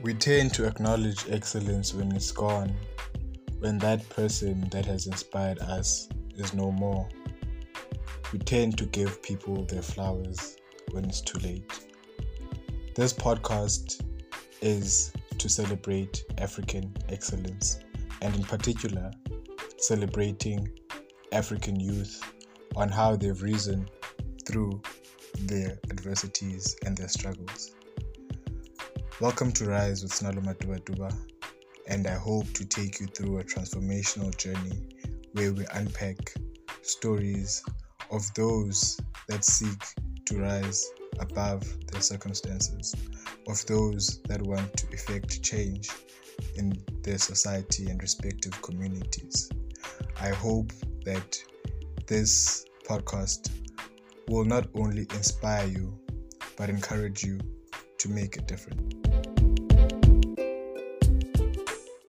We tend to acknowledge excellence when it's gone, when that person that has inspired us is no more. We tend to give people their flowers when it's too late. This podcast is to celebrate African excellence and, in particular, celebrating African youth on how they've risen through their adversities and their struggles. Welcome to Rise with Sinalo Matubatuba and I hope to take you through a transformational journey where we unpack stories of those that seek to rise above their circumstances, of those that want to effect change in their society and respective communities. I hope that this podcast will not only inspire you, but encourage you to make a difference.